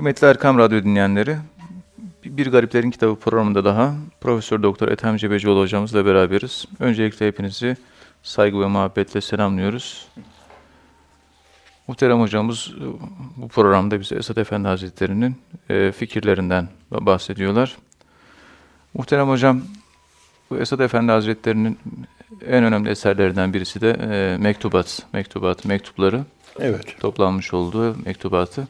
Kıymetli Erkam Radyo dinleyenleri, Bir Gariplerin Kitabı programında daha Profesör Doktor Ethem Cebecioğlu hocamızla beraberiz. Öncelikle hepinizi saygı ve muhabbetle selamlıyoruz. Muhterem hocamız bu programda bize Esad Efendi Hazretleri'nin e, fikirlerinden bahsediyorlar. Muhterem hocam, bu Esad Efendi Hazretleri'nin en önemli eserlerinden birisi de e, mektubat, mektubat, mektupları. Evet. Toplanmış olduğu mektubatı.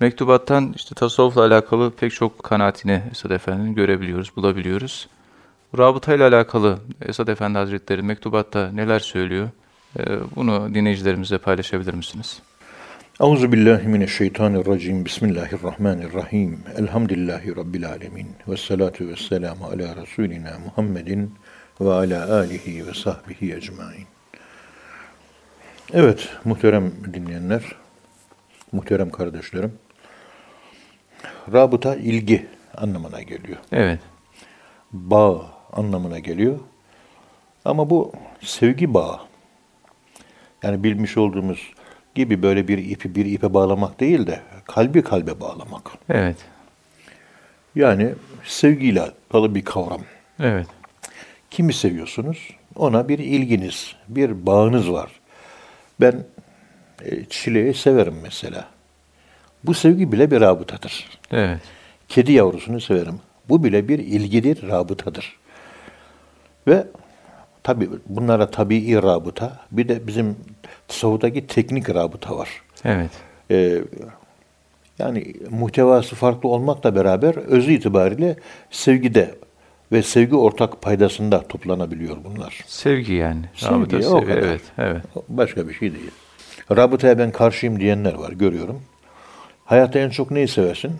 Mektubattan işte tasavvufla alakalı pek çok kanaatini Esad Efendi'nin görebiliyoruz, bulabiliyoruz. Rabıta ile alakalı Esad Efendi Hazretleri mektubatta neler söylüyor? Ee, bunu dinleyicilerimize paylaşabilir misiniz? Euzu billahi mineşşeytanirracim. Bismillahirrahmanirrahim. Elhamdülillahi rabbil alamin. Ves salatu vesselamu ala rasulina Muhammedin ve ala alihi ve sahbihi ecmaîn. Evet, muhterem dinleyenler, muhterem kardeşlerim. Rabıta ilgi anlamına geliyor. Evet. Bağ anlamına geliyor. Ama bu sevgi bağı. Yani bilmiş olduğumuz gibi böyle bir ipi bir ipe bağlamak değil de kalbi kalbe bağlamak. Evet. Yani sevgiyle alakalı bir kavram. Evet. Kimi seviyorsunuz? Ona bir ilginiz, bir bağınız var. Ben e, çileği severim mesela. Bu sevgi bile bir rabıtadır. Evet. Kedi yavrusunu severim. Bu bile bir ilgidir, rabıtadır. Ve tabi bunlara tabii rabıta, bir de bizim tasavvuftaki teknik rabıta var. Evet. Ee, yani muhtevası farklı olmakla beraber özü itibariyle sevgide ve sevgi ortak paydasında toplanabiliyor bunlar. Sevgi yani. Sevgi, o kadar. Evet. Evet. Başka bir şey değil. Rabıtaya ben karşıyım diyenler var, görüyorum. Hayatta en çok neyi seversin?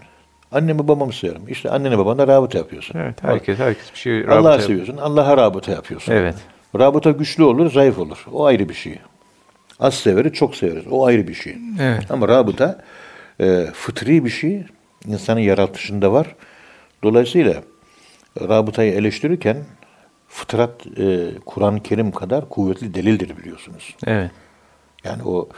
Annemi babamı severim. İşte anneni babana rabıta yapıyorsun. Evet. Herkes herkes bir şey Allah'ı rabıta- seviyorsun, Allah'a rabıta yapıyorsun. Evet. Rabıta güçlü olur, zayıf olur. O ayrı bir şey. Az severiz, çok severiz. O ayrı bir şey. Evet. Ama rabıta e, fıtri bir şey. insanın yaratışında var. Dolayısıyla rabıtayı eleştirirken fıtrat e, Kur'an-ı Kerim kadar kuvvetli delildir biliyorsunuz. Evet. Yani o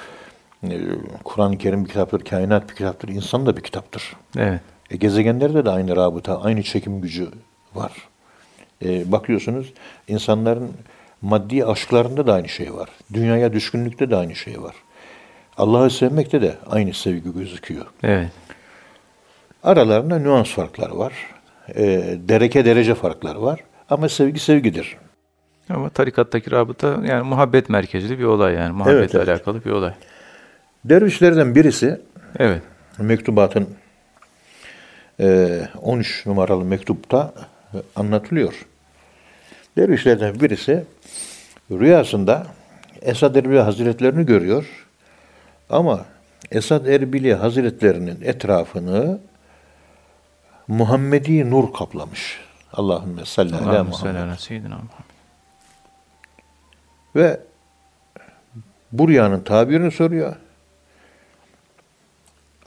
Kur'an-ı Kerim bir kitaptır, kainat bir kitaptır, insan da bir kitaptır. Evet. E, gezegenlerde de aynı rabıta, aynı çekim gücü var. E, bakıyorsunuz insanların maddi aşklarında da aynı şey var. Dünyaya düşkünlükte de aynı şey var. Allah'ı sevmekte de aynı sevgi gözüküyor. Evet. Aralarında nüans farkları var. E, dereke derece farkları var. Ama sevgi sevgidir. Ama tarikattaki rabıta yani muhabbet merkezli bir olay yani. Muhabbetle Evet, evet. alakalı bir olay. Dervişlerden birisi Evet. mektubatın e, 13 numaralı mektupta e, anlatılıyor. Dervişlerden birisi rüyasında Esad Erbil Hazretlerini görüyor. Ama Esad Erbili Hazretlerinin etrafını Muhammedi nur kaplamış. Allahümme salli ala Muhammed. Ve bu rüyanın tabirini soruyor.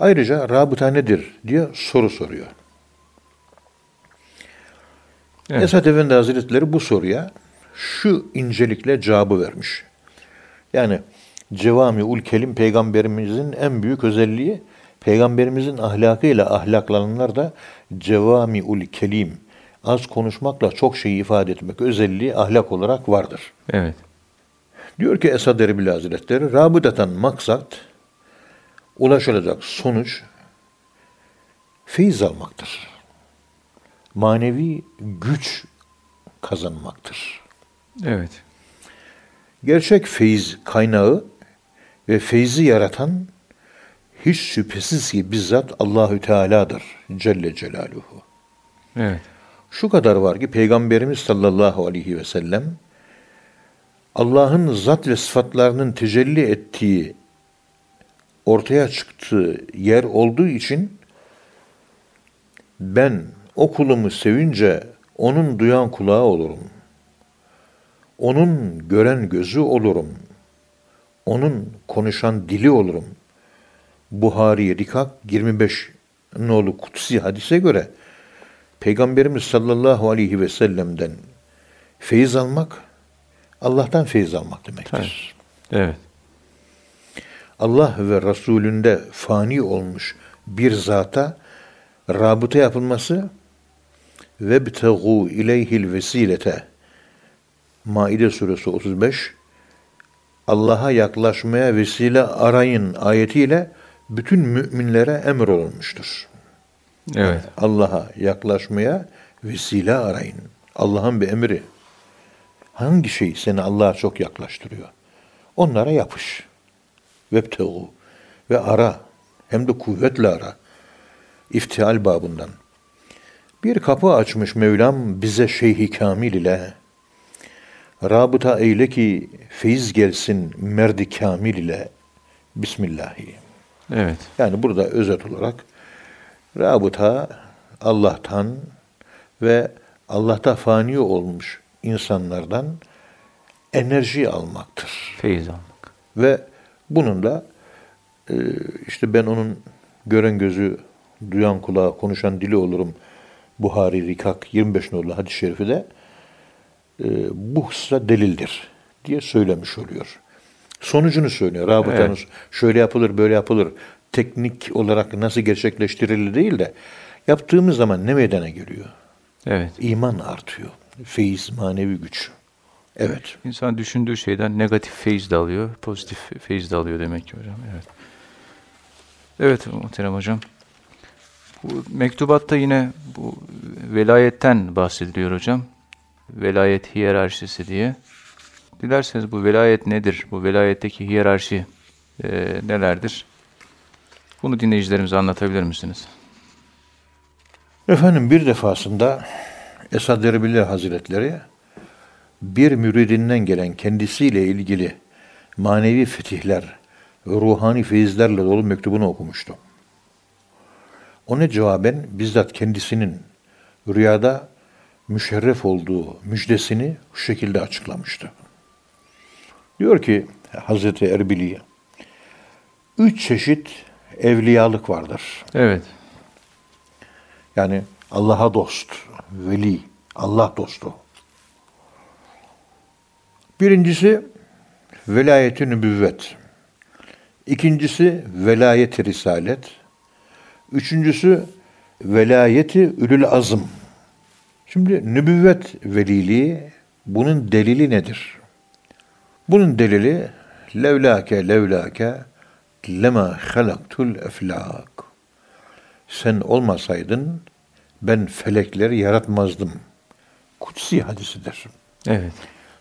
Ayrıca rabıta nedir diye soru soruyor. Evet. Esat Efendi Hazretleri bu soruya şu incelikle cevabı vermiş. Yani cevami ul kelim peygamberimizin en büyük özelliği peygamberimizin ahlakıyla ahlaklananlar da cevami ul kelim az konuşmakla çok şeyi ifade etmek özelliği ahlak olarak vardır. Evet. Diyor ki Esad Erbil Hazretleri, rabıdatan maksat, ulaşılacak sonuç, feyiz almaktır. Manevi güç kazanmaktır. Evet. Gerçek feyiz kaynağı ve feyzi yaratan hiç şüphesiz ki bizzat Allahü Teala'dır Celle Celaluhu. Evet. Şu kadar var ki Peygamberimiz sallallahu aleyhi ve sellem Allah'ın zat ve sıfatlarının tecelli ettiği ortaya çıktığı yer olduğu için ben o kulumu sevince onun duyan kulağı olurum. Onun gören gözü olurum. Onun konuşan dili olurum. Buhari Rikak 25 nolu kutsi hadise göre Peygamberimiz sallallahu aleyhi ve sellem'den feyiz almak Allah'tan feyiz almak demektir. Evet. Allah ve Resulünde fani olmuş bir zata rabıta yapılması ve btegu ileyhil vesilete Maide suresi 35 Allah'a yaklaşmaya vesile arayın ayetiyle bütün müminlere emir olunmuştur. Evet. Allah'a yaklaşmaya vesile arayın. Allah'ın bir emri. Hangi şey seni Allah'a çok yaklaştırıyor? Onlara yapış. Vebtegu ve ara. Hem de kuvvetle ara. İftial babından. Bir kapı açmış Mevlam bize Şeyhi Kamil ile. Rabıta eyle ki feyiz gelsin merdi kamil ile. Bismillahi. Evet. Yani burada özet olarak rabıta Allah'tan ve Allah'ta fani olmuş insanlardan enerji almaktır. Feyiz almak. Ve bunun da e, işte ben onun gören gözü, duyan kulağı, konuşan dili olurum. Buhari Rikak 25 nolu hadis-i şerifi de e, bu hususa delildir diye söylemiş oluyor. Sonucunu söylüyor. Rabıtanın Evet. şöyle yapılır, böyle yapılır. Teknik olarak nasıl gerçekleştirilir değil de yaptığımız zaman ne meydana geliyor? Evet. İman artıyor. Feyiz, manevi güç. Evet. İnsan düşündüğü şeyden negatif feyiz de alıyor, pozitif feyiz de alıyor demek ki hocam. Evet. Evet muhterem hocam. Bu mektubatta yine bu velayetten bahsediliyor hocam. Velayet hiyerarşisi diye. Dilerseniz bu velayet nedir? Bu velayetteki hiyerarşi e, nelerdir? Bunu dinleyicilerimize anlatabilir misiniz? Efendim bir defasında Esad Erbil Hazretleri bir müridinden gelen kendisiyle ilgili manevi fetihler ve ruhani feyizlerle dolu mektubunu okumuştu. Ona cevaben bizzat kendisinin rüyada müşerref olduğu müjdesini şu şekilde açıklamıştı. Diyor ki Hazreti Erbili'ye, üç çeşit evliyalık vardır. Evet. Yani Allah'a dost, veli, Allah dostu. Birincisi velayeti nübüvvet. İkincisi velayeti risalet. Üçüncüsü velayeti ülül azım. Şimdi nübüvvet veliliği bunun delili nedir? Bunun delili levlake levlake lema halaktul eflak. Sen olmasaydın ben felekleri yaratmazdım. Kutsi hadisidir. Evet.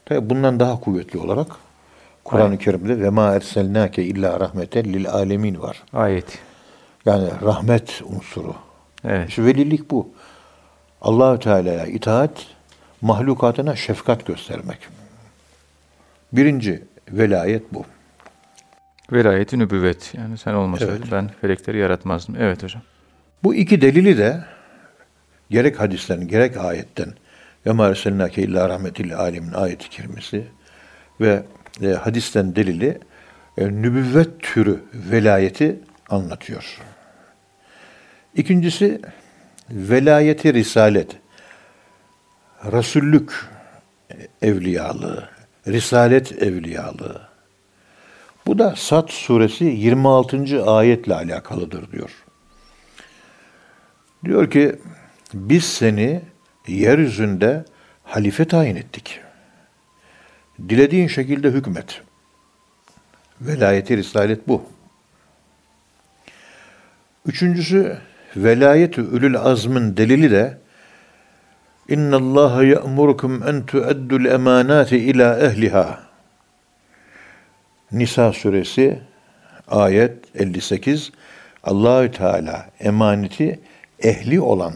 Tabi bundan daha kuvvetli olarak Kur'an-ı Kerim'de ve ma erselnake illa rahmeten lil alemin var. Ayet. Yani rahmet unsuru. Evet. İşte velilik bu. Allahü Teala'ya itaat, mahlukatına şefkat göstermek. Birinci velayet bu. Velayeti nübüvvet. Yani sen olmasaydın Evet. ben felekleri yaratmazdım. Evet hocam. Bu iki delili de gerek hadisten gerek ayetten ve ma erselnake illa rahmetil alemin ayeti kerimesi ve e, hadisten delili e, nübüvvet türü velayeti anlatıyor. İkincisi velayeti risalet. Resullük evliyalığı, risalet evliyalığı. Bu da Sat suresi 26. ayetle alakalıdır diyor. Diyor ki biz seni yeryüzünde halife tayin ettik. Dilediğin şekilde hükmet. Velayeti risalet bu. Üçüncüsü velayeti ülül azmın delili de İnna Allah ya'murukum en tu'addul emanati ila ehliha. Nisa suresi ayet 58 Allahü Teala emaneti ehli olan,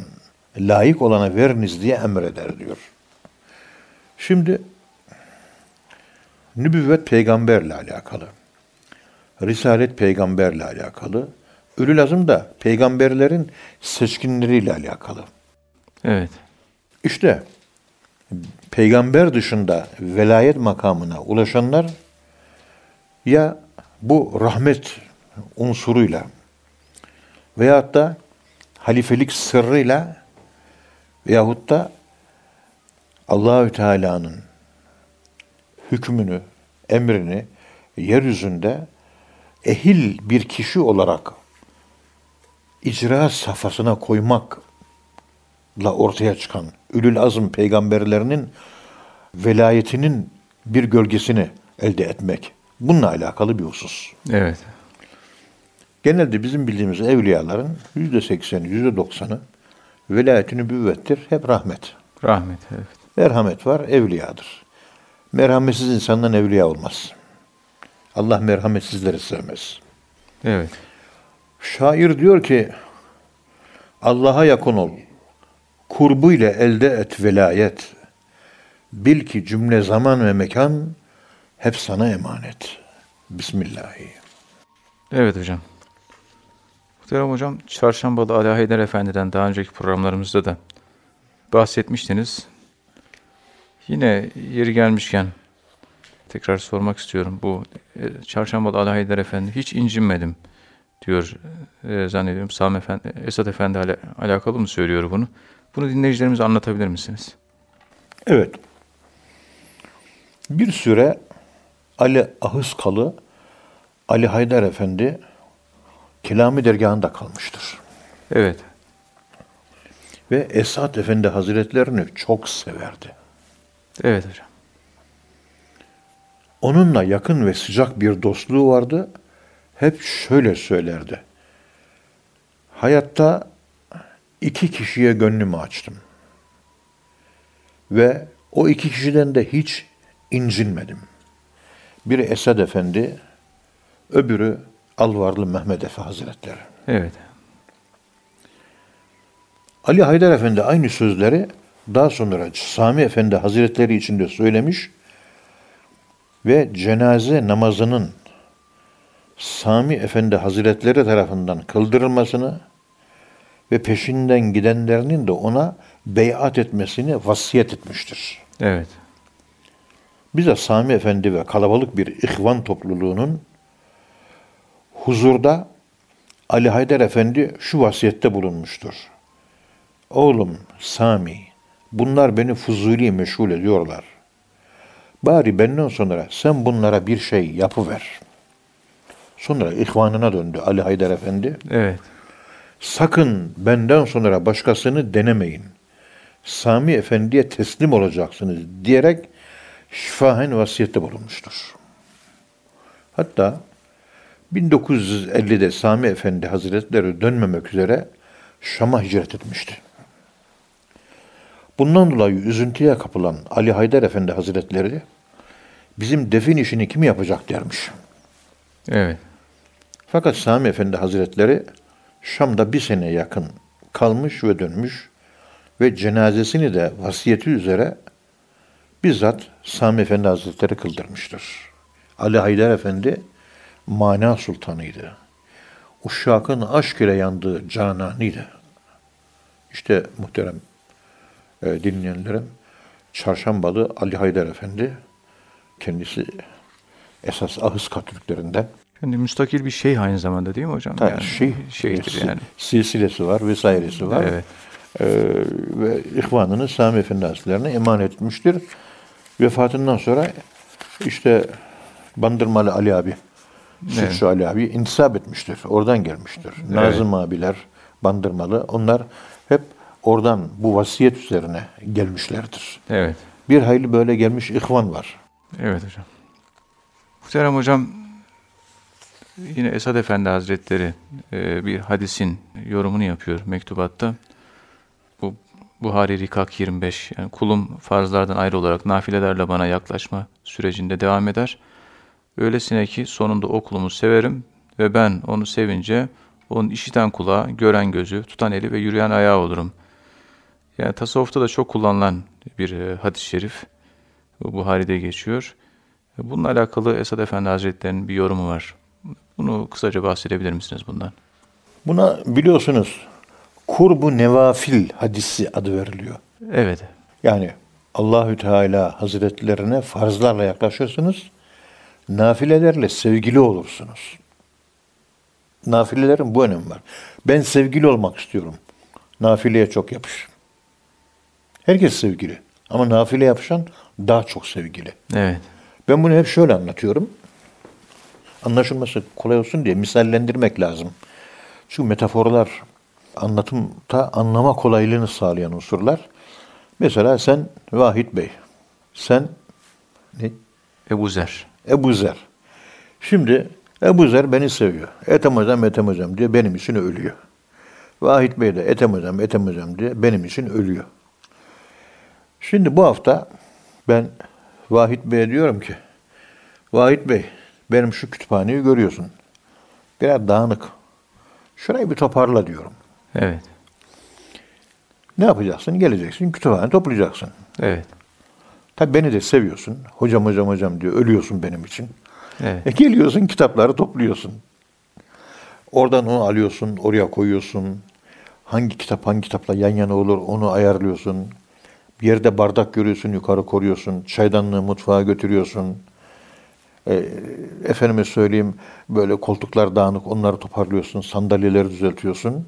layık olana veriniz diye emreder diyor. Şimdi nübüvvet peygamberle alakalı. Risalet peygamberle alakalı. Ülül azım da peygamberlerin seçkinleriyle alakalı. Evet. İşte peygamber dışında velayet makamına ulaşanlar ya bu rahmet unsuruyla veyahut da halifelik sırrıyla veyahut da Allahü Teala'nın hükmünü, emrini yeryüzünde ehil bir kişi olarak icra safhasına koymakla ortaya çıkan Ülül Azm peygamberlerinin velayetinin bir gölgesini elde etmek. Bununla alakalı bir husus. Evet. Genelde bizim bildiğimiz evliyaların yüzde sekseni, yüzde doksanı velayeti nübüvvettir. Hep rahmet. Rahmet. Evet. Merhamet var, evliyadır. Merhametsiz insandan evliya olmaz. Allah merhametsizleri sevmez. Evet. Şair diyor ki, Allah'a yakın ol. Kurbu ile elde et velayet. Bil ki cümle zaman ve mekan hep sana emanet. Bismillahirrahmanirrahim. Evet hocam. Muhterem hocam, Çarşambalı Ali Haydar Efendi'den daha önceki programlarımızda da bahsetmiştiniz. Yine yeri gelmişken tekrar sormak istiyorum. Bu e, Çarşambalı Ali Haydar Efendi hiç incinmedim diyor e, zannediyorum. Sami Efendi, Esad Efendi ile alakalı mı söylüyor bunu? Bunu dinleyicilerimize anlatabilir misiniz? Evet. Bir süre Ali Ahıskalı, Ali Haydar Efendi Kelami dergahında kalmıştır. Evet. Ve Esat Efendi Hazretlerini çok severdi. Evet hocam. Onunla yakın ve sıcak bir dostluğu vardı. Hep şöyle söylerdi. Hayatta iki kişiye gönlümü açtım. Ve o iki kişiden de hiç incinmedim. Biri Esad Efendi, öbürü Alvarlı Mehmet Efe Hazretleri. Evet. Ali Haydar Efendi aynı sözleri daha sonra Sami Efendi Hazretleri için de söylemiş ve cenaze namazının Sami Efendi Hazretleri tarafından kıldırılmasını ve peşinden gidenlerinin de ona beyat etmesini vasiyet etmiştir. Evet. Bize Sami Efendi ve kalabalık bir ihvan topluluğunun huzurda Ali Haydar Efendi şu vasiyette bulunmuştur. Oğlum Sami, bunlar beni fuzuli meşgul ediyorlar. Bari benden sonra sen bunlara bir şey yapıver. Sonra ihvanına döndü Ali Haydar Efendi. Evet. Sakın benden sonra başkasını denemeyin. Sami Efendi'ye teslim olacaksınız diyerek şifahen vasiyette bulunmuştur. Hatta 1950'de Sami Efendi Hazretleri dönmemek üzere Şam'a hicret etmişti. Bundan dolayı üzüntüye kapılan Ali Haydar Efendi Hazretleri bizim defin işini kim yapacak dermiş. Evet. Fakat Sami Efendi Hazretleri Şam'da bir sene yakın kalmış ve dönmüş ve cenazesini de vasiyeti üzere bizzat Sami Efendi Hazretleri kıldırmıştır. Ali Haydar Efendi mana sultanıydı. Uşşak'ın aşk ile yandığı cananıydı. İşte muhterem e, dinleyenlerim, Çarşambalı Ali Haydar Efendi kendisi esas Ahıska Türklerinden. Yani müstakil bir şey aynı zamanda değil mi hocam? Tabii yani, şey, şeydir yani. silsilesi var vesairesi var. Evet. Ee, ve ihvanını Sami Efendi Hazretlerine emanet etmiştir. Vefatından sonra işte Bandırmalı Ali abi, Sütçü Ali abi intisap etmiştir. Oradan gelmiştir. Nazım abiler, Bandırmalı onlar hep oradan bu vasiyet üzerine gelmişlerdir. Evet. Bir hayli böyle gelmiş ihvan var. Evet hocam. Muhterem hocam yine Esad Efendi Hazretleri e, bir hadisin yorumunu yapıyor mektubatta. Bu Buhari Rikak 25 yani kulum farzlardan ayrı olarak nafilelerle bana yaklaşma sürecinde devam eder. Öylesine ki sonunda o kulumu severim ve ben onu sevince onun işiten kulağı, gören gözü, tutan eli ve yürüyen ayağı olurum. Yani tasavvufta da çok kullanılan bir e, hadis-i şerif. Bu Buhari'de geçiyor. Bununla alakalı Esad Efendi Hazretleri'nin bir yorumu var. Bunu kısaca bahsedebilir misiniz bundan? Buna biliyorsunuz kurbu nevafil hadisi adı veriliyor. Evet. Yani Allahü Teala Hazretlerine farzlarla yaklaşırsınız. Nafilelerle sevgili olursunuz. Nafilelerin bu önemi var. Ben sevgili olmak istiyorum. Nafileye çok yapış. Herkes sevgili. Ama nafile yapışan daha çok sevgili. Evet. Ben bunu hep şöyle anlatıyorum. Anlaşılması kolay olsun diye misallendirmek lazım. Çünkü metaforlar anlatımda anlama kolaylığını sağlayan unsurlar. Mesela sen Vahit Bey, sen ne? Ebu Zer. Ebu Zer. Şimdi Ebu Zer beni seviyor. Ethem hocam, Ethem hocam diye benim için ölüyor. Vahit Bey de Ethem hocam, Ethem hocam diye benim için ölüyor. Şimdi bu hafta ben Vahit Bey'e diyorum ki, Vahit Bey benim şu kütüphaneyi görüyorsun. Biraz dağınık. Şurayı bir toparla diyorum. Evet. Ne yapacaksın? Geleceksin, kütüphane toplayacaksın. Evet. Tabii beni de seviyorsun. Hocam hocam hocam diyor. Ölüyorsun benim için. Evet. E geliyorsun kitapları topluyorsun. Oradan onu alıyorsun, oraya koyuyorsun. Hangi kitap hangi kitapla yan yana olur onu ayarlıyorsun. Bir yerde bardak görüyorsun, yukarı koruyorsun. Çaydanlığı mutfağa götürüyorsun. E, efendime söyleyeyim böyle koltuklar dağınık onları toparlıyorsun. Sandalyeleri düzeltiyorsun.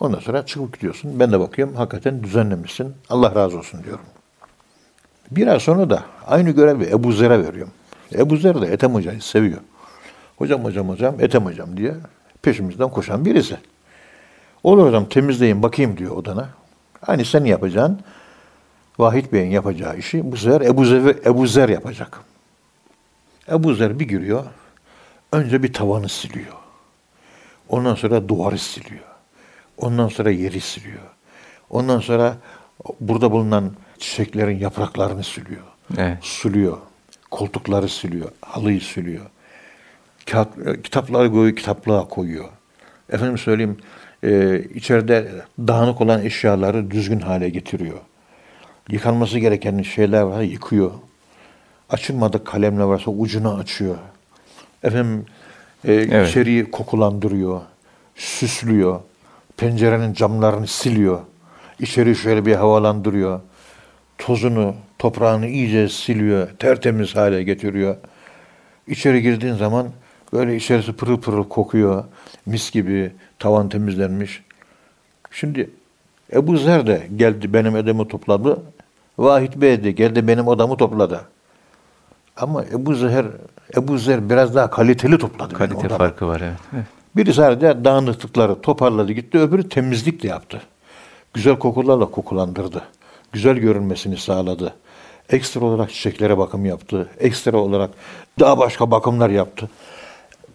Ondan sonra çıkıp gidiyorsun. Ben de bakıyorum hakikaten düzenlemişsin. Allah razı olsun diyorum. Bir ay sonra da aynı görevi Ebu Zer'e veriyorum. Ebu Zer de Ethem Hoca'yı seviyor. Hocam hocam hocam Ethem hocam diye peşimizden koşan birisi. Olur hocam temizleyin bakayım diyor odana. Aynı sen yapacaksın. Vahit Bey'in yapacağı işi bu sefer Ebu Zer, Ebu Zer yapacak. Ebu Zer bir giriyor. Önce bir tavanı siliyor. Ondan sonra duvarı siliyor. Ondan sonra yeri siliyor. Ondan sonra burada bulunan çiçeklerin yapraklarını siliyor. Evet. Suluyor. Koltukları siliyor. Halıyı siliyor. Kağıt, e, kitapları koyuyor, kitaplığa koyuyor. Efendim söyleyeyim, e, içeride dağınık olan eşyaları düzgün hale getiriyor. Yıkanması gereken şeyler var, yıkıyor. Açılmadık kalemler varsa ucunu açıyor. Efendim, e, Evet. içeriği kokulandırıyor, süslüyor. Pencerenin camlarını siliyor. İçeri şöyle bir havalandırıyor. Tozunu, toprağını iyice siliyor, tertemiz hale getiriyor. İçeri girdiğin zaman böyle içerisi pırıl pırıl kokuyor. Mis gibi tavan temizlenmiş. Şimdi Ebu Zer de geldi benim edemi topladı. Vahit Bey de geldi benim odamı topladı. Ama Ebu Zer, Ebu Zer biraz daha kaliteli topladı. Kalite odamı. farkı var evet. evet. Biri sadece dağınıklıkları toparladı gitti, öbürü temizlik de yaptı. Güzel kokularla kokulandırdı. Güzel görünmesini sağladı. Ekstra olarak çiçeklere bakım yaptı. Ekstra olarak daha başka bakımlar yaptı.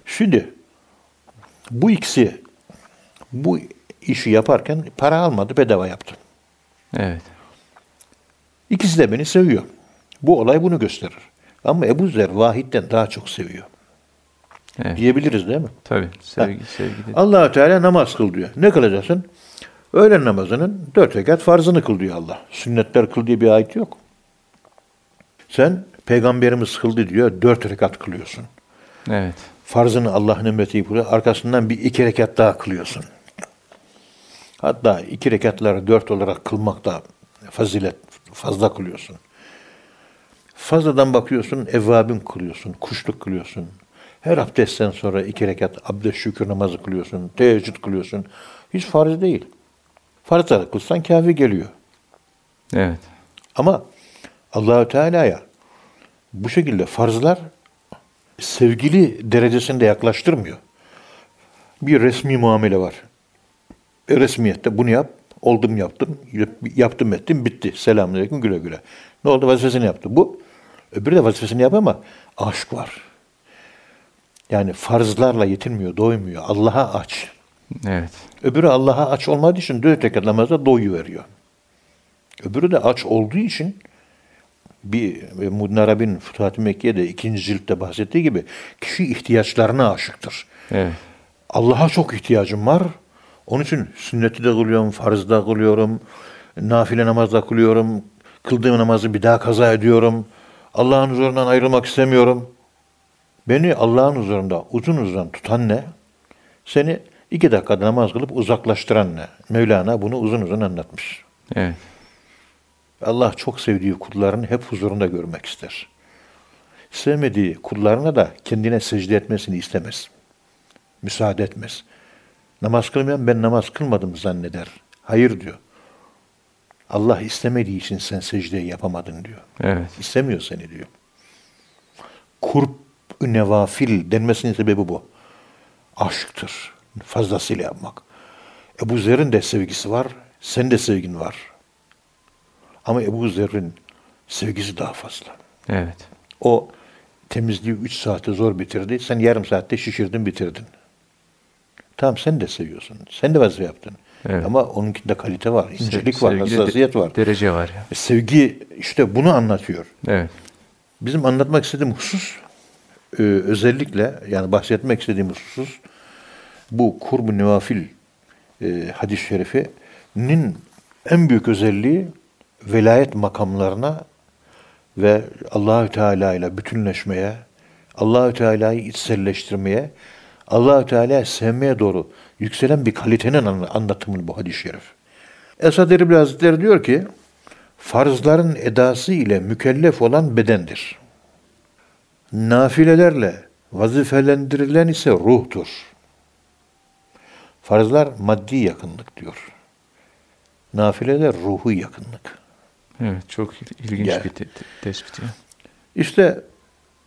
Şimdi bu ikisi bu işi yaparken para almadı, bedava yaptı. Evet. İkisi de beni seviyor. Bu olay bunu gösterir. Ama Ebu Zer Vahid'den daha çok seviyor. Evet. Diyebiliriz değil mi? Tabii. Sevgi, sevgi. allah Teala namaz kıl diyor. Ne kılacaksın? Öğlen namazının dört rekat farzını kıl diyor Allah. Sünnetler kıl diye bir ayet yok. Sen peygamberimiz kıldı diyor dört rekat kılıyorsun. Evet. Farzını Allah'ın emrettiği kılıyor. Arkasından bir iki rekat daha kılıyorsun. Hatta iki rekatları dört olarak kılmak da fazilet fazla kılıyorsun. Fazladan bakıyorsun, evvabin kılıyorsun, kuşluk kılıyorsun. Her abdestten sonra iki rekat abdest şükür namazı kılıyorsun, teheccüd kılıyorsun. Hiç farz değil. Farzları kılsan kafi geliyor. Evet. Ama Allahü Teala'ya bu şekilde farzlar sevgili derecesinde yaklaştırmıyor. Bir resmi muamele var. E, resmiyette bunu yap, oldum yaptım, yap- yaptım ettim, bitti. Selamünaleyküm güle güle. Ne oldu? Vazifesini yaptı. Bu, öbürü de vazifesini yap ama aşk var. Yani farzlarla yetinmiyor, doymuyor. Allah'a aç. Evet. Öbürü Allah'a aç olmadığı için dört rekat namazda doyu veriyor. Öbürü de aç olduğu için bir Mudin Arabi'nin Futuhat-ı Mekke'de ikinci ciltte bahsettiği gibi kişi ihtiyaçlarına aşıktır. Evet. Allah'a çok ihtiyacım var. Onun için sünneti de kılıyorum, farzı da kılıyorum, nafile namaz da kılıyorum, kıldığım namazı bir daha kaza ediyorum. Allah'ın huzurundan ayrılmak istemiyorum. Beni Allah'ın huzurunda uzun uzun tutan ne? Seni iki dakika namaz kılıp uzaklaştıran ne? Mevlana bunu uzun uzun anlatmış. Evet. Allah çok sevdiği kullarını hep huzurunda görmek ister. Sevmediği kullarına da kendine secde etmesini istemez. Müsaade etmez. Namaz kılmayan ben namaz kılmadım zanneder. Hayır diyor. Allah istemediği için sen secdeyi yapamadın diyor. Evet. İstemiyor seni diyor. Kurp nevafil denmesinin sebebi bu. Aşktır. Fazlasıyla yapmak. Ebu Zer'in de sevgisi var, senin de sevgin var. Ama Ebu Zer'in sevgisi daha fazla. Evet. O temizliği 3 saate zor bitirdi. Sen yarım saatte şişirdin bitirdin. Tamam sen de seviyorsun. Sen de vazife yaptın. Evet. Ama onunkinde kalite var, incelik Sev- var, hassasiyet de- var. Derece var ya. E, Sevgi işte bunu anlatıyor. Evet. Bizim anlatmak istediğim husus e, özellikle yani bahsetmek istediğimiz husus bu kurbu nevafil e, hadis-i şerifinin en büyük özelliği velayet makamlarına ve Allahü Teala ile bütünleşmeye, Allahü Teala'yı içselleştirmeye, Allahü Teala'yı sevmeye doğru yükselen bir kalitenin anla- anlatımı bu hadis-i şerif. Esad Erbil Hazretleri diyor ki, farzların edası ile mükellef olan bedendir. Nafilelerle vazifelendirilen ise ruhtur. Farzlar maddi yakınlık diyor. Nafileler ruhu yakınlık. Evet. Çok il- ilginç Ya. bir te- te- tespit ya. İşte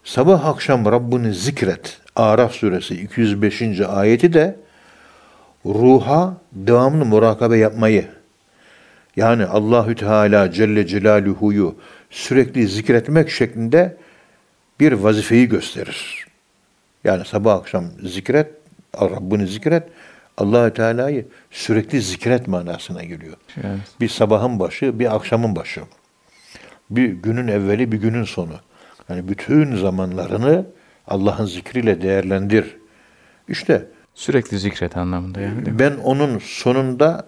sabah akşam Rabbini zikret. Araf suresi 205. ayeti de ruha devamlı murakabe yapmayı yani Allahü Teala Celle Celaluhu'yu sürekli zikretmek şeklinde bir vazifeyi gösterir. Yani sabah akşam zikret, Rabbini zikret, Allahü Teala'yı sürekli zikret manasına geliyor. Evet. Bir sabahın başı, bir akşamın başı. Bir günün evveli, bir günün sonu. Yani bütün zamanlarını Allah'ın zikriyle değerlendir. İşte Sürekli zikret anlamında yani. ben onun sonunda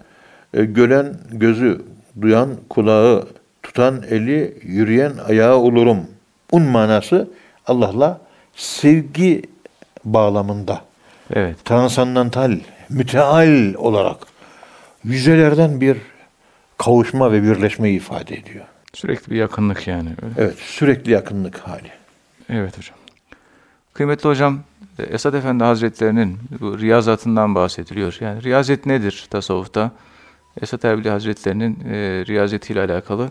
e, gören gözü, duyan kulağı, tutan eli, yürüyen ayağı olurum. Un manası Allah'la sevgi bağlamında Evet. transandantal, müteal olarak yücelerden bir kavuşma ve birleşmeyi ifade ediyor. Sürekli bir yakınlık yani. Öyle. Evet, sürekli yakınlık hali. Evet hocam. Kıymetli hocam, Esad Efendi Hazretlerinin bu riyazatından bahsediliyor. Yani riyazet nedir tasavvufta? Esad Erbil Hazretlerinin e, riyazetiyle alakalı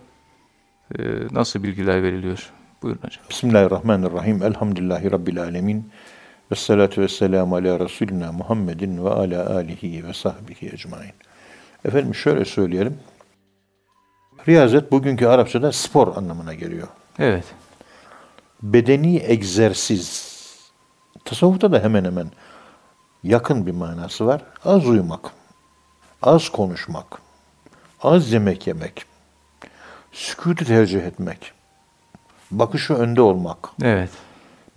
e, nasıl bilgiler veriliyor? Buyurun hocam. Bismillahirrahmanirrahim. Elhamdülillahi Rabbil alemin. Ve salatu ve selamu ala Resulina Muhammedin ve ala alihi ve sahbihi ecmain. Efendim şöyle söyleyelim. Riyazet bugünkü Arapçada spor anlamına geliyor. Evet. bedeni egzersiz. Tasavvufta da hemen hemen yakın bir manası var. Az uyumak, az konuşmak, az yemek yemek, sükutu tercih etmek, bakışı önde olmak, Evet.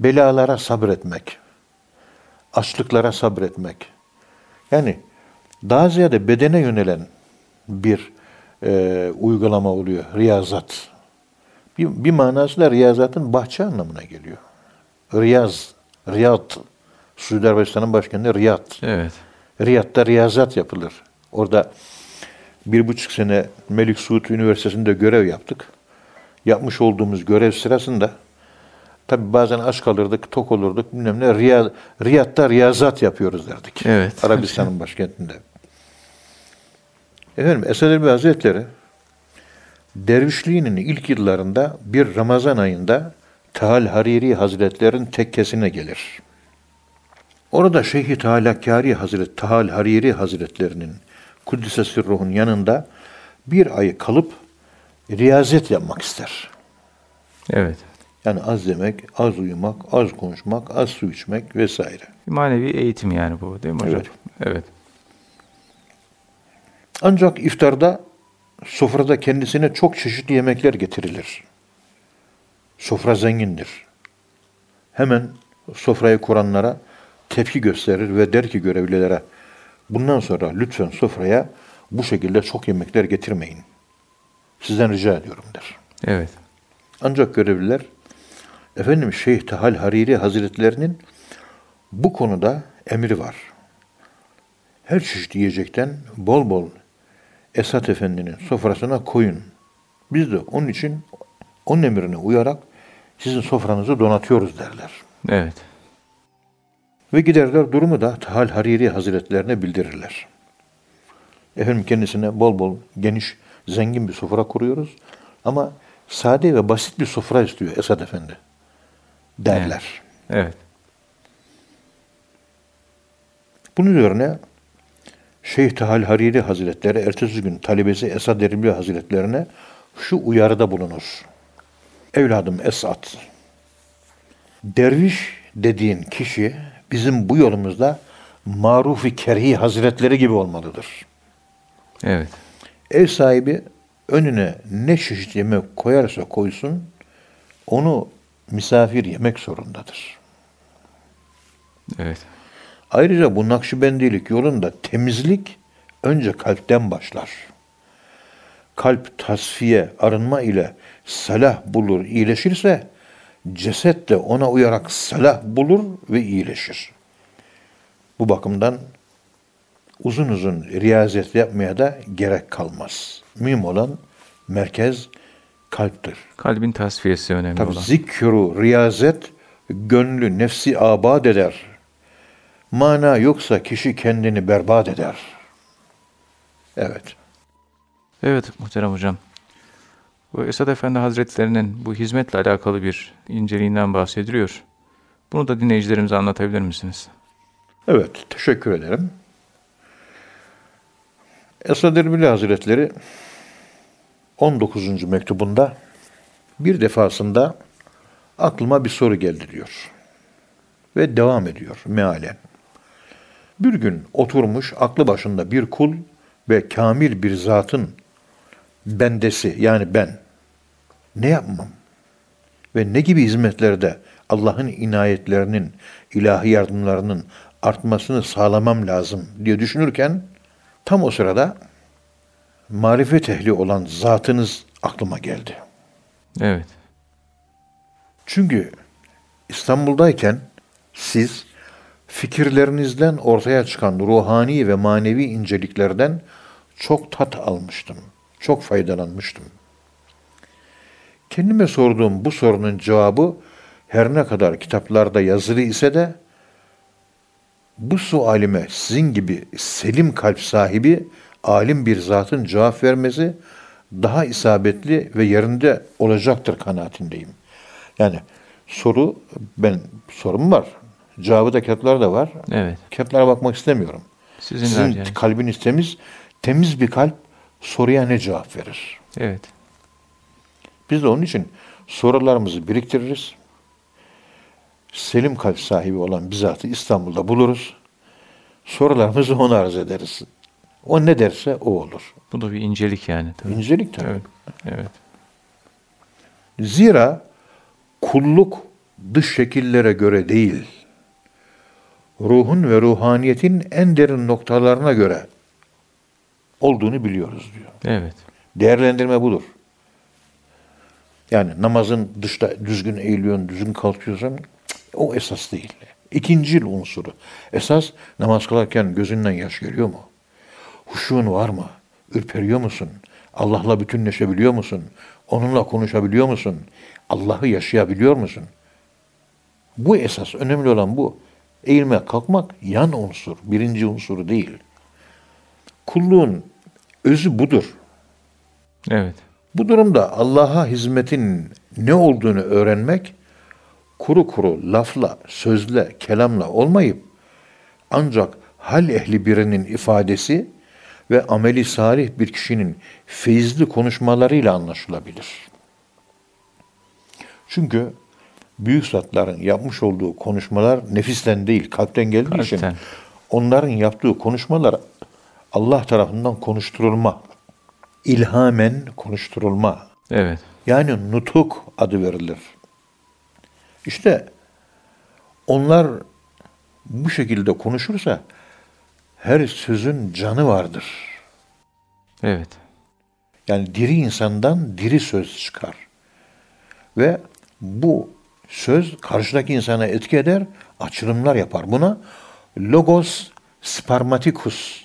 belalara sabretmek, açlıklara sabretmek. Yani daha ziyade bedene yönelen bir e, uygulama oluyor, riyazat. Bir, bir manasıyla riyazatın bahçe anlamına geliyor. Riyaz, Riyad, Suudi Arabistan'ın başkenti Riyad. Evet. Riyad'da riyazat yapılır. Orada bir buçuk sene Melik Suud Üniversitesi'nde görev yaptık. Yapmış olduğumuz görev sırasında tabi bazen aç kalırdık, tok olurduk bilmem ne. Riyad, Riyad'da riyazat yapıyoruz derdik. Evet. Arabistan'ın başkentinde. Efendim Esad Erbil Hazretleri dervişliğinin ilk yıllarında bir Ramazan ayında Tahal Hariri Hazretlerin tekkesine gelir. Orada Şeyh-i Tealakari Hazret, Tahal Hariri Hazretlerinin Kuddise Sirruh'un yanında bir ay kalıp riyazet yapmak ister. Evet. Yani az yemek, az uyumak, az konuşmak, az su içmek vesaire. Bir manevi eğitim yani bu değil mi hocam? Evet. Evet. Ancak iftarda sofrada kendisine çok çeşitli yemekler getirilir. Sofra zengindir. Hemen sofrayı kuranlara tepki gösterir ve der ki görevlilere bundan sonra lütfen sofraya bu şekilde çok yemekler getirmeyin. Sizden rica ediyorum der. Evet. Ancak görevliler efendim Şeyh Tahal Hariri Hazretlerinin bu konuda emri var. Her çeşit yiyecekten bol bol Esat Efendi'nin sofrasına koyun. Biz de onun için onun emrine uyarak sizin sofranızı donatıyoruz derler. Evet. Ve giderler durumu da Tahal Hariri Hazretlerine bildirirler. Efendim kendisine bol bol geniş, zengin bir sofra kuruyoruz. Ama sade ve basit bir sofra istiyor Esad Efendi. Derler. Evet. Bunun üzerine Şeyh Tahal Hariri Hazretleri ertesi gün talebesi Esad Erbil Hazretlerine şu uyarıda bulunur. Evladım Esad, derviş dediğin kişi bizim bu yolumuzda marufi kerhi hazretleri gibi olmalıdır. Evet. Ev sahibi önüne ne çeşit yemek koyarsa koysun onu misafir yemek zorundadır. Evet. Ayrıca bu Nakşibendilik yolunda temizlik önce kalpten başlar. Kalp tasfiye, arınma ile salah bulur, iyileşirse ceset de ona uyarak salah bulur ve iyileşir. Bu bakımdan uzun uzun riyazet yapmaya da gerek kalmaz. Mühim olan merkez kalptir. Kalbin tasfiyesi önemli Tabi olan. zikru, riyazet gönlü, nefsi abad eder. Mana yoksa kişi kendini berbat eder. Evet. Evet muhterem hocam. Bu Esad Efendi Hazretlerinin bu hizmetle alakalı bir inceliğinden bahsediliyor. Bunu da dinleyicilerimize anlatabilir misiniz? Evet, teşekkür ederim. Esad Erbil Hazretleri 19. mektubunda bir defasında aklıma bir soru geldi diyor. Ve devam ediyor mealen. Bir gün oturmuş aklı başında bir kul ve kamil bir zatın bendesi yani ben ne yapmam ve ne gibi hizmetlerde Allah'ın inayetlerinin, ilahi yardımlarının artmasını sağlamam lazım diye düşünürken tam o sırada marifet ehli olan zatınız aklıma geldi. Evet. Çünkü İstanbul'dayken siz fikirlerinizden ortaya çıkan ruhani ve manevi inceliklerden çok tat almıştım. Çok faydalanmıştım. Kendime sorduğum bu sorunun cevabı her ne kadar kitaplarda yazılı ise de bu sualime sizin gibi selim kalp sahibi alim bir zatın cevap vermesi daha isabetli ve yerinde olacaktır kanaatindeyim. Yani soru ben sorum var. Cevabı da kitaplarda var. Evet. Kitaplara bakmak istemiyorum. Sizin, Sizin yani. kalbiniz temiz. Temiz bir kalp soruya ne cevap verir? Evet. Biz de onun için sorularımızı biriktiririz. Selim kalp sahibi olan bir zatı İstanbul'da buluruz. Sorularımızı ona arz ederiz. O ne derse o olur. Bu da bir incelik yani. Tabii. İncelik tabii. Evet. Evet. Zira kulluk dış şekillere göre değil, ruhun ve ruhaniyetin en derin noktalarına göre olduğunu biliyoruz diyor. Evet. Değerlendirme budur. Yani namazın dışta düzgün eğiliyorsun, düzgün kalkıyorsun, cık, o esas değil. İkincil unsuru. Esas namaz kılarken gözünden yaş geliyor mu? Huşun var mı? Ürperiyor musun? Allah'la bütünleşebiliyor musun? Onunla konuşabiliyor musun? Allah'ı yaşayabiliyor musun? Bu esas. Önemli olan bu. Eğilmek, kalkmak yan unsur. Birinci unsuru değil. Kulluğun özü budur. Evet. Bu durumda Allah'a hizmetin ne olduğunu öğrenmek kuru kuru lafla, sözle, kelamla olmayıp ancak hal ehli birinin ifadesi ve ameli salih bir kişinin feyizli konuşmalarıyla anlaşılabilir. Çünkü büyük zatların yapmış olduğu konuşmalar nefisten değil, kalpten geldiği için Kalpten. onların yaptığı konuşmalar Allah tarafından konuşturulma, ilhamen konuşturulma, Evet. yani nutuk adı verilir. İşte onlar bu şekilde konuşursa her sözün canı vardır. Evet. Yani diri insandan diri söz çıkar. Ve bu söz karşıdaki insana etki eder, açılımlar yapar. Buna logos spermaticus,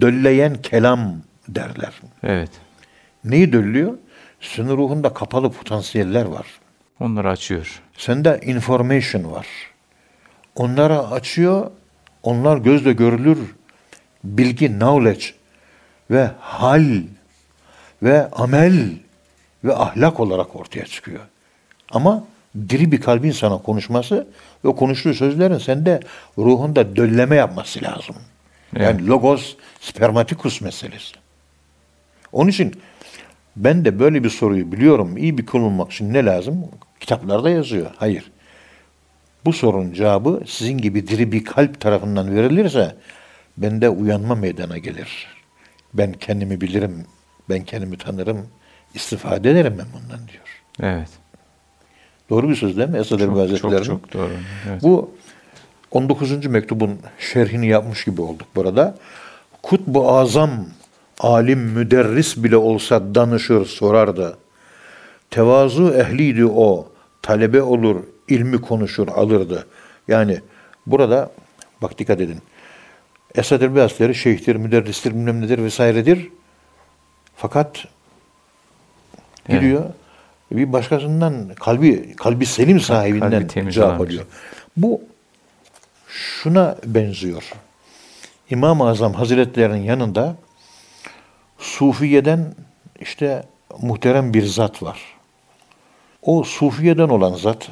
dölleyen kelam derler. Evet. Neyi döllüyor? Senin ruhunda kapalı potansiyeller var. Onları açıyor. Sende information var. Onlara açıyor, onlar gözle görülür bilgi, knowledge ve hal ve amel ve ahlak olarak ortaya çıkıyor. Ama diri bir kalbin sana konuşması ve konuştuğu sözlerin sende ruhunda dölleme yapması lazım. Yani logos spermatikus meselesi. Onun için ben de böyle bir soruyu biliyorum. İyi bir kul olmak için ne lazım? Kitaplarda yazıyor. Hayır. Bu sorunun cevabı sizin gibi diri bir kalp tarafından verilirse bende uyanma meydana gelir. Ben kendimi bilirim, ben kendimi tanırım, istifade ederim ben bundan diyor. Evet. Doğru bir söz değil mi Esad Erbil Çok, Hazretleri'nin? çok, çok doğru. Evet. Bu 19. mektubun şerhini yapmış gibi olduk burada. Kutbu azam alim müderris bile olsa danışır sorardı. Tevazu ehliydi o. Talebe olur, ilmi konuşur, alırdı. Yani burada bak dikkat edin. Esad Erbil Hazretleri şeyhtir, müderristir, bilmem nedir vesairedir. Fakat Evet. gidiyor bir başkasından kalbi kalbi selim sahibinden kalbi cevap alıyor. Bu şuna benziyor. İmam-ı Azam Hazretlerinin yanında Sufiye'den işte muhterem bir zat var. O Sufiye'den olan zat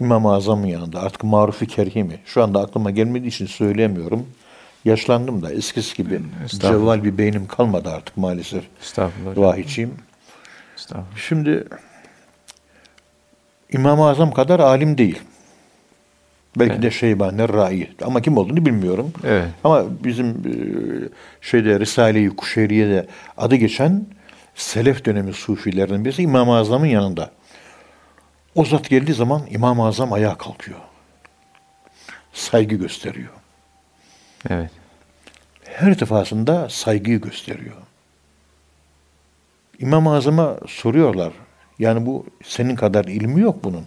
İmam-ı Azam'ın yanında artık marufi kerhimi. Şu anda aklıma gelmediği için söyleyemiyorum. Yaşlandım da eskisi gibi Estağfurullah. cevval bir beynim kalmadı artık maalesef. Estağfurullah. Vahiyçiyim. Estağfurullah. Şimdi İmam-ı Azam kadar alim değil. Belki Evet. de Şeybani Rai. Ama kim olduğunu bilmiyorum. Evet. Ama bizim e, şeyde Risale-i Kuşeyriye'de adı geçen Selef dönemi Sufilerinin birisi İmam-ı Azam'ın yanında. O zat geldiği zaman İmam-ı Azam ayağa kalkıyor. Saygı gösteriyor. Evet. Her defasında saygıyı gösteriyor. İmam-ı Azam'a soruyorlar. Yani bu senin kadar ilmi yok bunun.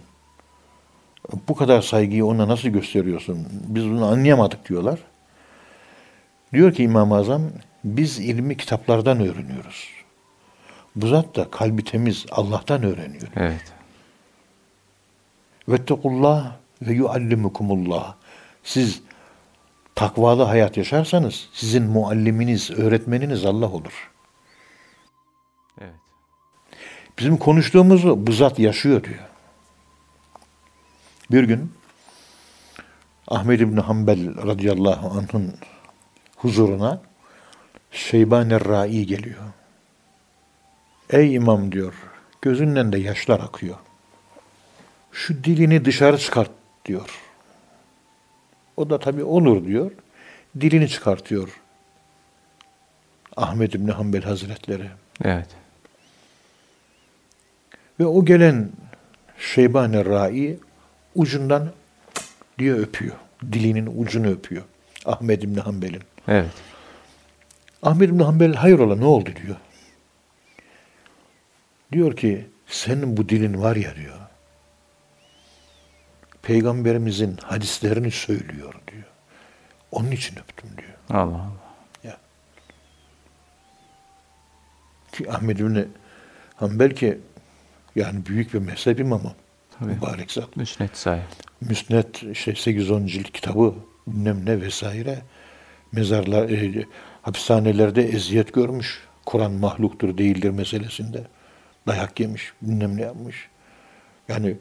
Bu kadar saygıyı ona nasıl gösteriyorsun? Biz bunu anlayamadık diyorlar. Diyor ki İmam-ı Azam, biz ilmi kitaplardan öğreniyoruz. Bu zat da kalbi temiz Allah'tan öğreniyor. Evet. Vettekullah ve yuallimukumullah. Siz takvalı hayat yaşarsanız sizin mualliminiz, öğretmeniniz Allah olur. Evet. Bizim konuştuğumuzu bu zat yaşıyor diyor. Bir gün Ahmed İbni Hanbel radıyallahu anh'ın huzuruna Şeyban Rai geliyor. Ey imam diyor, gözünden de yaşlar akıyor. Şu dilini dışarı çıkart diyor. O da tabii olur diyor. Dilini çıkartıyor. Ahmed İbni Hanbel Hazretleri. Evet. Ve o gelen Şeybani Rai ucundan diye öpüyor. Dilinin ucunu öpüyor. Ahmed İbni Hanbel'in. Evet. Ahmed İbni Hanbel hayrola ne oldu diyor. Diyor ki senin bu dilin var ya diyor. Peygamberimizin hadislerini söylüyor diyor. Onun için öptüm diyor. Allah Allah. Ya. Ki Ahmed İbni Hanbel ki yani büyük bir mezhep imamı. Tabii. Mübarek zat. Müsnet sahip. Müsnet işte 8-10 cilt kitabı bilmem ne vesaire mezarlar e, hapishanelerde eziyet görmüş. Kur'an mahluktur değildir meselesinde. Dayak yemiş, bilmem ne yapmış. Yani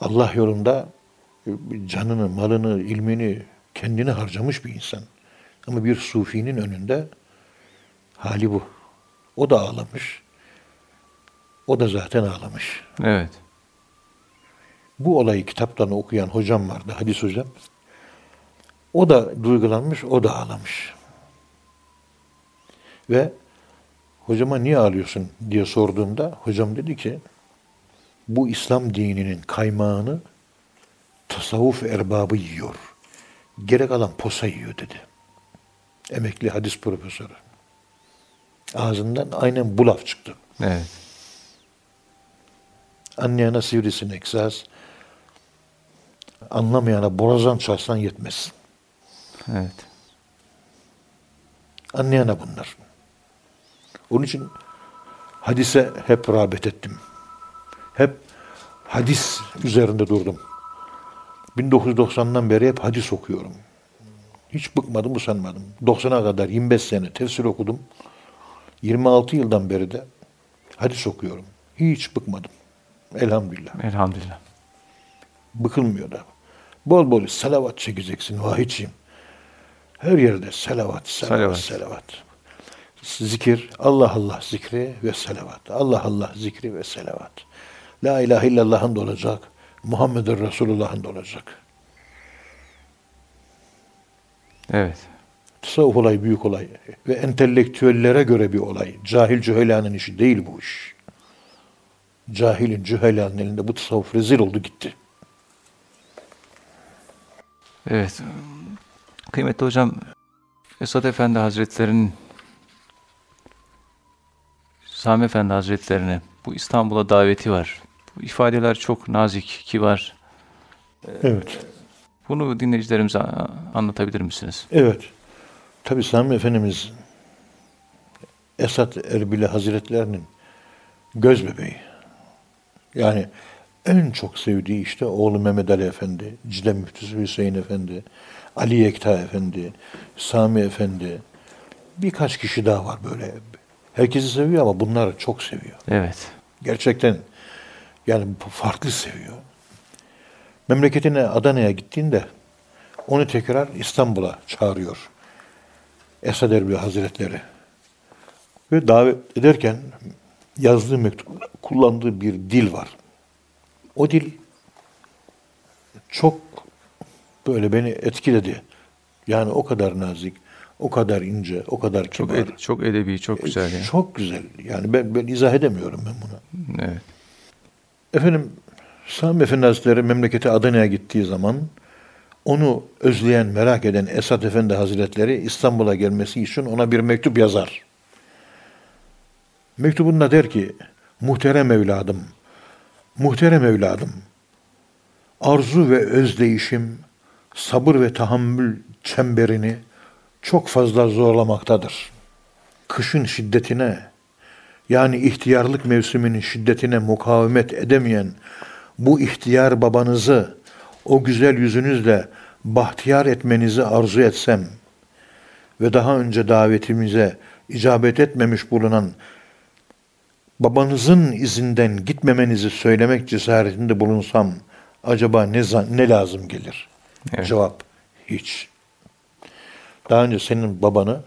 Allah yolunda canını, malını, ilmini, kendini harcamış bir insan. Ama bir sufinin önünde hali bu. O da ağlamış. O da zaten ağlamış. Evet. Bu olayı kitaptan okuyan hocam vardı, hadis hocam. O da duygulanmış, o da ağlamış. Ve hocama niye ağlıyorsun diye sorduğumda hocam dedi ki bu İslam dininin kaymağını tasavvuf erbabı yiyor. Gerek alan posa yiyor dedi. Emekli hadis profesörü. Ağzından aynen bu laf çıktı. Evet. Anlayana sivrisinek saz, anlamayana borazan çalsan yetmez. Evet. Anlayana bunlar. Onun için hadise hep rağbet ettim. Hep hadis üzerinde durdum. 1990'dan beri hep hadis okuyorum. Hiç bıkmadım, usanmadım. 90'a kadar 25 sene tefsir okudum. 26 yıldan beri de hadis okuyorum. Hiç bıkmadım. Elhamdülillah. Elhamdülillah. Bıkılmıyor da. Bol bol salavat çekeceksin vahiyçiyim. Her yerde selavat, selavat, Salavat. selavat. Zikir, Allah Allah zikri ve selavat. Allah Allah zikri ve selavat. La ilahe illallah'ın da olacak. Muhammedur Resulullah'ın olacak. Evet. Tasavvuf olay büyük olay ve entelektüellere göre bir olay. Cahil cühelanın işi değil bu iş. Cahilin cühelanın elinde bu tasavvuf rezil oldu gitti. Evet. Kıymetli hocam, Esad Efendi Hazretleri'nin Sami Efendi Hazretlerine bu İstanbul'a daveti var. İfadeler çok nazik, kibar. Evet. Bunu dinleyicilerimize anlatabilir misiniz? Evet. Tabi Sami Efendimiz Esat Erbili Hazretlerinin göz bebeği. Yani en çok sevdiği işte oğlu Mehmet Ali Efendi, Cide Müftüsü Hüseyin Efendi, Ali Yekta Efendi, Sami Efendi. Birkaç kişi daha var böyle. Herkesi seviyor ama bunları çok seviyor. Evet. Gerçekten yani farklı seviyor. Memleketine Adana'ya gittiğinde onu tekrar İstanbul'a çağırıyor. Esad Erbil Hazretleri. Ve davet ederken yazdığı mektupta kullandığı bir dil var. O dil çok böyle beni etkiledi. Yani o kadar nazik, o kadar ince, o kadar Çok kibar. ed- çok edebi, çok güzel. yani. Çok güzel. Yani ben, ben izah edemiyorum ben bunu. Evet. Efendim Sami Efendi Hazretleri memleketi Adana'ya gittiği zaman onu özleyen, merak eden Esat Efendi Hazretleri İstanbul'a gelmesi için ona bir mektup yazar. Mektubunda der ki, muhterem evladım, muhterem evladım, arzu ve özdeyişim, sabır ve tahammül çemberini çok fazla zorlamaktadır. Kışın şiddetine, yani ihtiyarlık mevsiminin şiddetine mukavemet edemeyen bu ihtiyar babanızı o güzel yüzünüzle bahtiyar etmenizi arzu etsem ve daha önce davetimize icabet etmemiş bulunan babanızın izinden gitmemenizi söylemek cesaretinde bulunsam acaba ne, ne lazım gelir? Evet. Cevap hiç. Daha önce senin babanı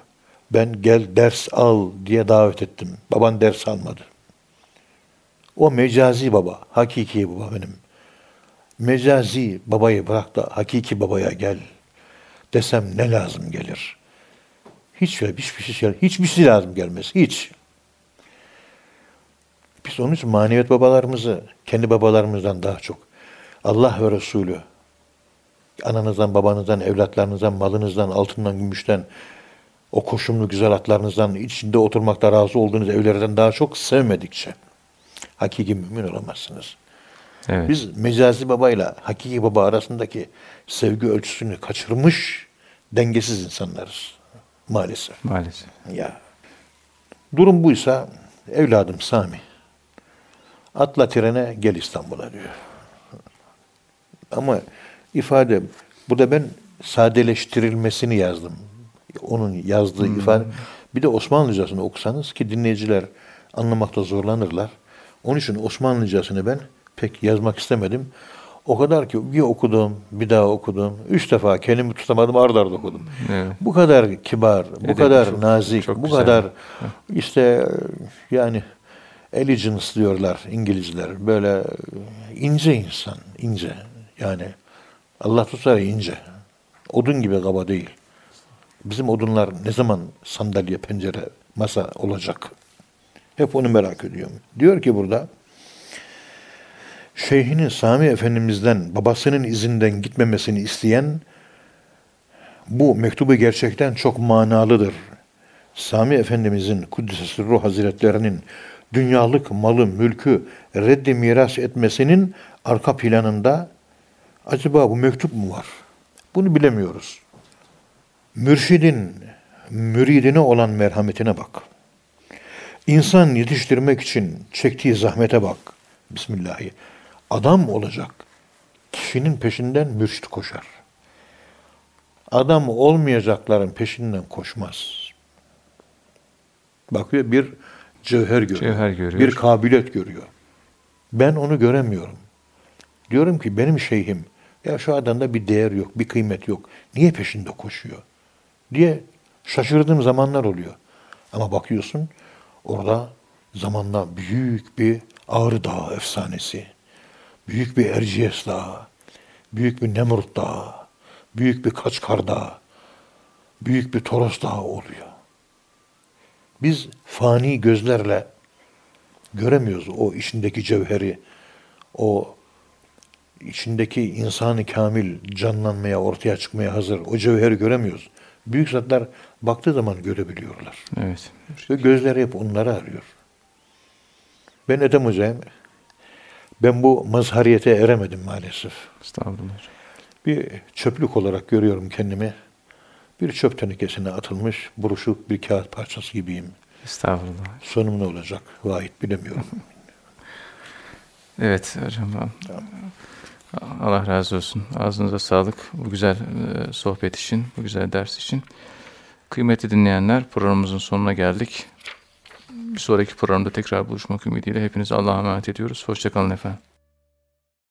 ben gel ders al diye davet ettim. Baban ders almadı. O mecazi baba, hakiki baba benim. Mecazi babayı bırak da hakiki babaya gel desem ne lazım gelir? Hiç şöyle hiçbir şey, hiçbir şey lazım gelmez. Hiç. Biz onun için maneviyat babalarımızı kendi babalarımızdan daha çok Allah ve Resulü ananızdan, babanızdan, evlatlarınızdan, malınızdan, altından, gümüşten, o koşumlu güzel atlarınızdan, içinde oturmakta razı olduğunuz evlerden daha çok sevmedikçe hakiki mümin olamazsınız. Evet. Biz mecazi babayla hakiki baba arasındaki sevgi ölçüsünü kaçırmış dengesiz insanlarız maalesef. Maalesef. Ya. Durum buysa evladım Sami atla trene gel İstanbul'a diyor. Ama ifade burada ben sadeleştirilmesini yazdım. Onun yazdığı ifade. Bir de Osmanlıcasını okusanız ki dinleyiciler anlamakta zorlanırlar. Onun için Osmanlıcasını ben pek yazmak istemedim. O kadar ki bir okudum, bir daha okudum. Üç defa kelime tutamadım, arda arda okudum. Evet. Bu kadar kibar, bu Edebi kadar çok- nazik, çok bu güzel. kadar işte yani elegance diyorlar İngilizler. Böyle ince insan, ince. Yani Allah tutar ince. Odun gibi kaba değil. Bizim odunlar ne zaman sandalye, pencere, masa olacak? Hep onu merak ediyorum. Diyor ki burada Şeyhinin Sami Efendimiz'den babasının izinden gitmemesini isteyen bu mektubu gerçekten çok manalıdır. Sami Efendimizin Kuddisesi Ruh Hazretlerinin dünyalık malı, mülkü reddi miras etmesinin arka planında acaba bu mektup mu var? Bunu bilemiyoruz. Mürşidin müridine olan merhametine bak. İnsan yetiştirmek için çektiği zahmete bak. Bismillahi. Adam olacak. Kişinin peşinden mürşit koşar. Adam olmayacakların peşinden koşmaz. Bakıyor bir cevher görüyor. Cevher görüyor. Bir kabiliyet görüyor. Ben onu göremiyorum. Diyorum ki benim şeyhim ya şu adamda bir değer yok, bir kıymet yok. Niye peşinde koşuyor? Diye şaşırdığım zamanlar oluyor. Ama bakıyorsun orada zamanla büyük bir Ağrı Dağı efsanesi, büyük bir Erciyes Dağı, büyük bir Nemrut Dağı, büyük bir Kaçkar Dağı, büyük bir Toros Dağı oluyor. Biz fani gözlerle göremiyoruz o içindeki cevheri, o içindeki insanı kamil canlanmaya, ortaya çıkmaya hazır o cevheri göremiyoruz. Büyük zatlar baktığı zaman görebiliyorlar. Evet. Ve gözleri hep onları arıyor. Ben Ethem Hoca'yım. Ben bu mazhariyete eremedim maalesef. Estağfurullah. Bir çöplük olarak görüyorum kendimi. Bir çöp tenekesine atılmış buruşuk bir kağıt parçası gibiyim. Estağfurullah. Sonum ne olacak? Vahit bilemiyorum. Evet hocam. Allah razı olsun. Ağzınıza sağlık. Bu güzel e, sohbet için, bu güzel ders için. Kıymetli dinleyenler programımızın sonuna geldik. Bir sonraki programda tekrar buluşmak ümidiyle hepinizi Allah'a emanet ediyoruz. Hoşçakalın efendim.